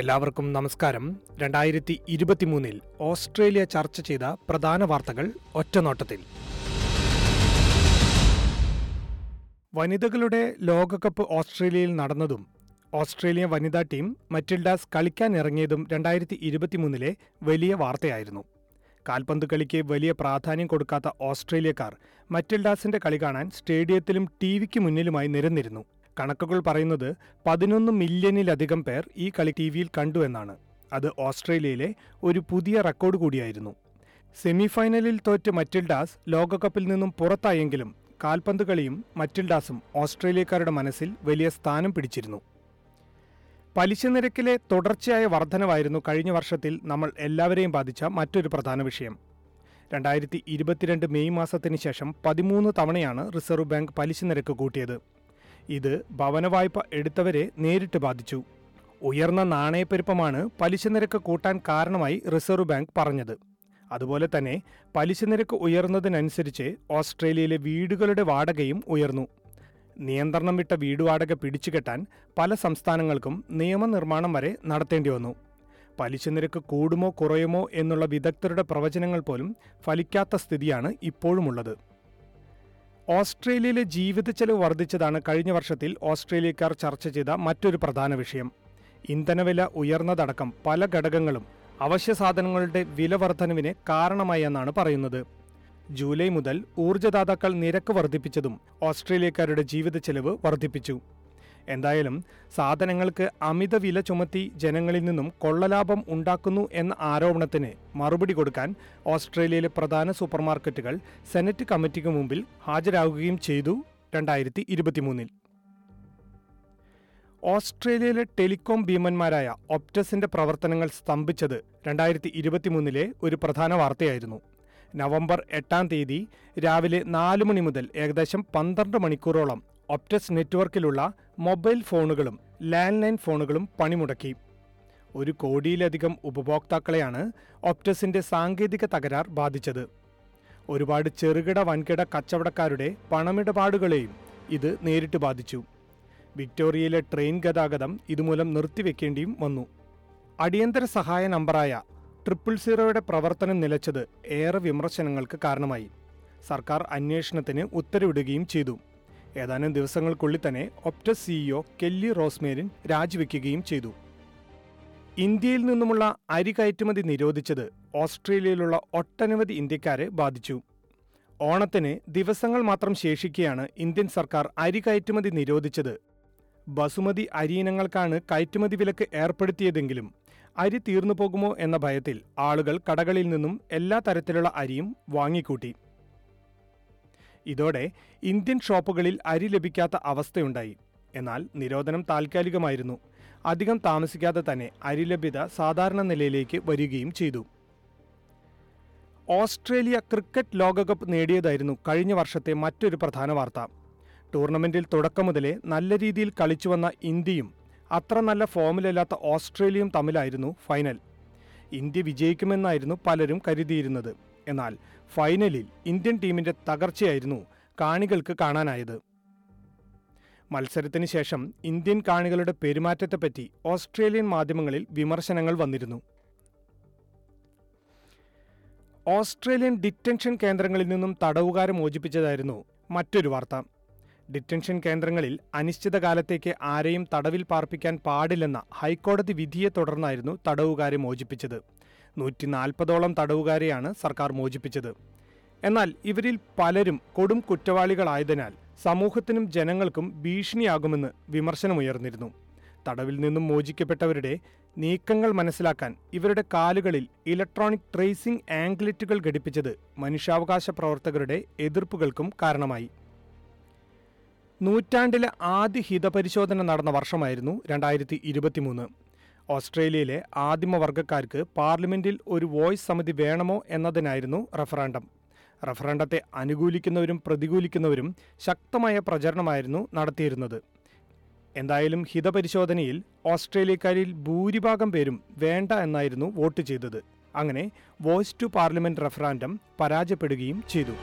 എല്ലാവർക്കും നമസ്കാരം. രണ്ടായിരത്തി ഇരുപത്തിമൂന്നിൽ ഓസ്ട്രേലിയ ചർച്ച ചെയ്ത പ്രധാന വാർത്തകൾ ഒറ്റനോട്ടത്തിൽ. വനിതകളുടെ ലോകകപ്പ് ഓസ്ട്രേലിയയിൽ നടന്നതും ഓസ്ട്രേലിയൻ വനിതാ ടീം മറ്റിൽഡാസ് കളിക്കാനിറങ്ങിയതും രണ്ടായിരത്തി ഇരുപത്തിമൂന്നിലെ വലിയ വാർത്തയായിരുന്നു. കാൽപന്ത് കളിക്ക് വലിയ പ്രാധാന്യം കൊടുക്കാത്ത ഓസ്ട്രേലിയക്കാർ മറ്റിൽഡാസിന്റെ കളി കാണാൻ സ്റ്റേഡിയത്തിലും ടി വിക്ക് മുന്നിലുമായി നിരന്നിരുന്നു. കണക്കുകൾ പറയുന്നത് പതിനൊന്ന് മില്യണിലധികം പേർ ഈ കളി ടി വിയിൽ കണ്ടു എന്നാണ്. അത് ഓസ്ട്രേലിയയിലെ ഒരു പുതിയ റെക്കോർഡ് കൂടിയായിരുന്നു. സെമിഫൈനലിൽ തോറ്റ് മറ്റിൽഡാസ് ലോകകപ്പിൽ നിന്നും പുറത്തായെങ്കിലും കാൽപന്ത് കളിയും മറ്റിൽഡാസും ഓസ്ട്രേലിയക്കാരുടെ മനസ്സിൽ വലിയ സ്ഥാനം പിടിച്ചിരുന്നു. പലിശ നിരക്കിലെ തുടർച്ചയായ വർധനവായിരുന്നു കഴിഞ്ഞ വർഷത്തിൽ നമ്മൾ എല്ലാവരെയും ബാധിച്ച മറ്റൊരു പ്രധാന വിഷയം. രണ്ടായിരത്തി ഇരുപത്തിരണ്ട് മെയ് മാസത്തിന് ശേഷം പതിമൂന്ന് തവണയാണ് റിസർവ് ബാങ്ക് പലിശ നിരക്ക് കൂട്ടിയത്. ഇത് ഭവന വായ്പ എടുത്തവരെ നേരിട്ട് ബാധിച്ചു. ഉയർന്ന നാണയപ്പെരുപ്പമാണ് പലിശ നിരക്ക് കൂട്ടാൻ കാരണമായി റിസർവ് ബാങ്ക് പറഞ്ഞത്. അതുപോലെ തന്നെ പലിശ നിരക്ക് ഉയർന്നതിനനുസരിച്ച് ഓസ്ട്രേലിയയിലെ വീടുകളുടെ വാടകയും ഉയർന്നു. നിയന്ത്രണം വിട്ട വീട് വാടക പിടിച്ചുകെട്ടാൻ പല സംസ്ഥാനങ്ങൾക്കും നിയമനിർമ്മാണം വരെ നടത്തേണ്ടി വന്നു. പലിശ നിരക്ക് കൂടുമോ കുറയുമോ എന്നുള്ള വിദഗ്ധരുടെ പ്രവചനങ്ങൾ പോലും ഫലിക്കാത്ത സ്ഥിതിയാണ് ഇപ്പോഴുമുള്ളത്. ഓസ്ട്രേലിയയിലെ ജീവിത ചെലവ് വർദ്ധിച്ചതാണ് കഴിഞ്ഞ വർഷത്തിൽ ഓസ്ട്രേലിയക്കാർ ചർച്ച ചെയ്ത മറ്റൊരു പ്രധാന വിഷയം. ഇന്ധനവില ഉയർന്നതടക്കം പല ഘടകങ്ങളും അവശ്യ സാധനങ്ങളുടെ വില വർധനവിന് കാരണമായി എന്നാണ് പറയുന്നത്. ജൂലൈ മുതൽ ഊർജദാതാക്കൾ നിരക്ക് വർദ്ധിപ്പിച്ചതും ഓസ്ട്രേലിയക്കാരുടെ ജീവിത ചെലവ് വർദ്ധിപ്പിച്ചു. എന്തായാലും സാധനങ്ങൾക്ക് അമിത വില ചുമത്തി ജനങ്ങളിൽ നിന്നും കൊള്ളലാഭം ഉണ്ടാക്കുന്നു എന്ന ആരോപണത്തിന് മറുപടി കൊടുക്കാൻ ഓസ്ട്രേലിയയിലെ പ്രധാന സൂപ്പർമാർക്കറ്റുകൾ സെനറ്റ് കമ്മിറ്റിക്ക് മുമ്പിൽ ഹാജരാകുകയും ചെയ്തു രണ്ടായിരത്തി ഇരുപത്തിമൂന്നിൽ. ഓസ്ട്രേലിയയിലെ ടെലികോം ഭീമന്മാരായ ഒപ്റ്റസിന്റെ പ്രവർത്തനങ്ങൾ സ്തംഭിച്ചത് രണ്ടായിരത്തി ഇരുപത്തിമൂന്നിലെ ഒരു പ്രധാന വാർത്തയായിരുന്നു. നവംബർ എട്ടാം തീയതി രാവിലെ നാല് മണി മുതൽ ഏകദേശം പന്ത്രണ്ട് മണിക്കൂറോളം ഒപ്റ്റസ് നെറ്റ്വർക്കിലുള്ള മൊബൈൽ ഫോണുകളും ലാൻഡ് ലൈൻ ഫോണുകളും പണിമുടക്കി. ഒരു കോടിയിലധികം ഉപഭോക്താക്കളെയാണ് ഒപ്റ്റസിന്റെ സാങ്കേതിക തകരാർ ബാധിച്ചത്. ഒരുപാട് ചെറുകിട വൻകിട കച്ചവടക്കാരുടെ പണമിടപാടുകളെയും ഇത് നേരിട്ട് ബാധിച്ചു. വിക്ടോറിയയിലെ ട്രെയിൻ ഗതാഗതം ഇതുമൂലം നിർത്തിവെക്കേണ്ടിയും വന്നു. അടിയന്തര സഹായ നമ്പറായ ട്രിപ്പിൾ സീറോയുടെ പ്രവർത്തനം നിലച്ചത് ഏറെ വിമർശനങ്ങൾക്ക് കാരണമായി. സർക്കാർ അന്വേഷണത്തിന് ഉത്തരവിടുകയും ചെയ്തു. ഏതാനും ദിവസങ്ങൾക്കുള്ളിൽ തന്നെ ഒപ്റ്റസ് സിഇഒ കെല്ലി റോസ്മേരിൻ രാജിവെക്കുകയും ചെയ്തു. ഇന്ത്യയിൽ നിന്നുമുള്ള അരി കയറ്റുമതി നിരോധിച്ചത് ഓസ്ട്രേലിയയിലുള്ള ഒട്ടനവധി ഇന്ത്യക്കാരെ ബാധിച്ചു. ഓണത്തിന് ദിവസങ്ങൾ മാത്രം ശേഷിക്കെയാണ് ഇന്ത്യൻ സർക്കാർ അരി കയറ്റുമതി നിരോധിച്ചത്. ബസുമതി അരിയിനങ്ങൾക്കാണ് കയറ്റുമതി വിലക്ക് ഏർപ്പെടുത്തിയതെങ്കിലും അരി തീർന്നു പോകുമോ എന്ന ഭയത്തിൽ ആളുകൾ കടകളിൽ നിന്നും എല്ലാ തരത്തിലുള്ള അരിയും വാങ്ങിക്കൂട്ടി. ഇതോടെ ഇന്ത്യൻ ഷോപ്പുകളിൽ അരി ലഭിക്കാത്ത അവസ്ഥയുണ്ടായി. എന്നാൽ നിരോധനം താൽക്കാലികമായിരുന്നു. അധികം താമസിക്കാതെ തന്നെ അരി ലഭ്യത സാധാരണ നിലയിലേക്ക് വരികയും ചെയ്തു. ഓസ്ട്രേലിയ ക്രിക്കറ്റ് ലോകകപ്പ് നേടിയതായിരുന്നു കഴിഞ്ഞ വർഷത്തെ മറ്റൊരു പ്രധാന വാർത്ത. ടൂർണമെന്റിൽ തുടക്കം മുതലേ നല്ല രീതിയിൽ കളിച്ചുവന്ന ഇന്ത്യയും അത്ര നല്ല ഫോമിലല്ലാത്ത ഓസ്ട്രേലിയയും തമ്മിലായിരുന്നു ഫൈനൽ. ഇന്ത്യ വിജയിക്കുമെന്നായിരുന്നു പലരും കരുതിയിരുന്നത്. എന്നാൽ ഫൈനലിൽ ഇന്ത്യൻ ടീമിന്റെ തകർച്ചയായിരുന്നു കാണികൾക്ക് കാണാനായത്. മത്സരത്തിന് ശേഷം ഇന്ത്യൻ കാണികളുടെ പെരുമാറ്റത്തെപ്പറ്റി ഓസ്ട്രേലിയൻ മാധ്യമങ്ങളിൽ വിമർശനങ്ങൾ വന്നിരുന്നു. ഓസ്ട്രേലിയൻ ഡിറ്റൻഷൻ കേന്ദ്രങ്ങളിൽ നിന്നും തടവുകാരെ മോചിപ്പിച്ചതായിരുന്നു മറ്റൊരു വാർത്ത. ഡിറ്റൻഷൻ കേന്ദ്രങ്ങളിൽ അനിശ്ചിതകാലത്തേക്ക് ആരെയും തടവിൽ പാർപ്പിക്കാൻ പാടില്ലെന്ന ഹൈക്കോടതി വിധിയെ തുടർന്നായിരുന്നു തടവുകാരെ മോചിപ്പിച്ചത്. നൂറ്റി നാൽപ്പതോളം തടവുകാരെയാണ് സർക്കാർ മോചിപ്പിച്ചത്. എന്നാൽ ഇവരിൽ പലരും കൊടും കുറ്റവാളികളായതിനാൽ സമൂഹത്തിനും ജനങ്ങൾക്കും ഭീഷണിയാകുമെന്ന് വിമർശനമുയർന്നിരുന്നു. തടവിൽ നിന്നും മോചിക്കപ്പെട്ടവരുടെ നീക്കങ്ങൾ മനസ്സിലാക്കാൻ ഇവരുടെ കാലുകളിൽ ഇലക്ട്രോണിക് ട്രേസിംഗ് ആംഗ്ലറ്റുകൾ ഘടിപ്പിച്ചത് മനുഷ്യാവകാശ പ്രവർത്തകരുടെ എതിർപ്പുകൾക്കും കാരണമായി. നൂറ്റാണ്ടിലെ ആദ്യ ഹിതപരിശോധന നടന്ന വർഷമായിരുന്നു രണ്ടായിരത്തി ഇരുപത്തിമൂന്ന്. ഓസ്ട്രേലിയയിലെ ആദിമവർഗക്കാർക്ക് പാർലമെന്റിൽ ഒരു വോയ്സ് സമിതി വേണമോ എന്നതിനായിരുന്നു റഫറാൻഡം റഫറാൻഡത്തെ അനുകൂലിക്കുന്നവരും പ്രതികൂലിക്കുന്നവരും ശക്തമായ പ്രചരണമായിരുന്നു നടത്തിയിരുന്നത്. എന്തായാലും ഹിതപരിശോധനയിൽ ഓസ്ട്രേലിയക്കാരിൽ ഭൂരിഭാഗം പേരും വേണ്ട എന്നായിരുന്നു വോട്ട് ചെയ്തത്. അങ്ങനെ വോയ്സ് ടു പാർലമെന്റ് റഫറാൻഡം പരാജയപ്പെടുകയും ചെയ്തു.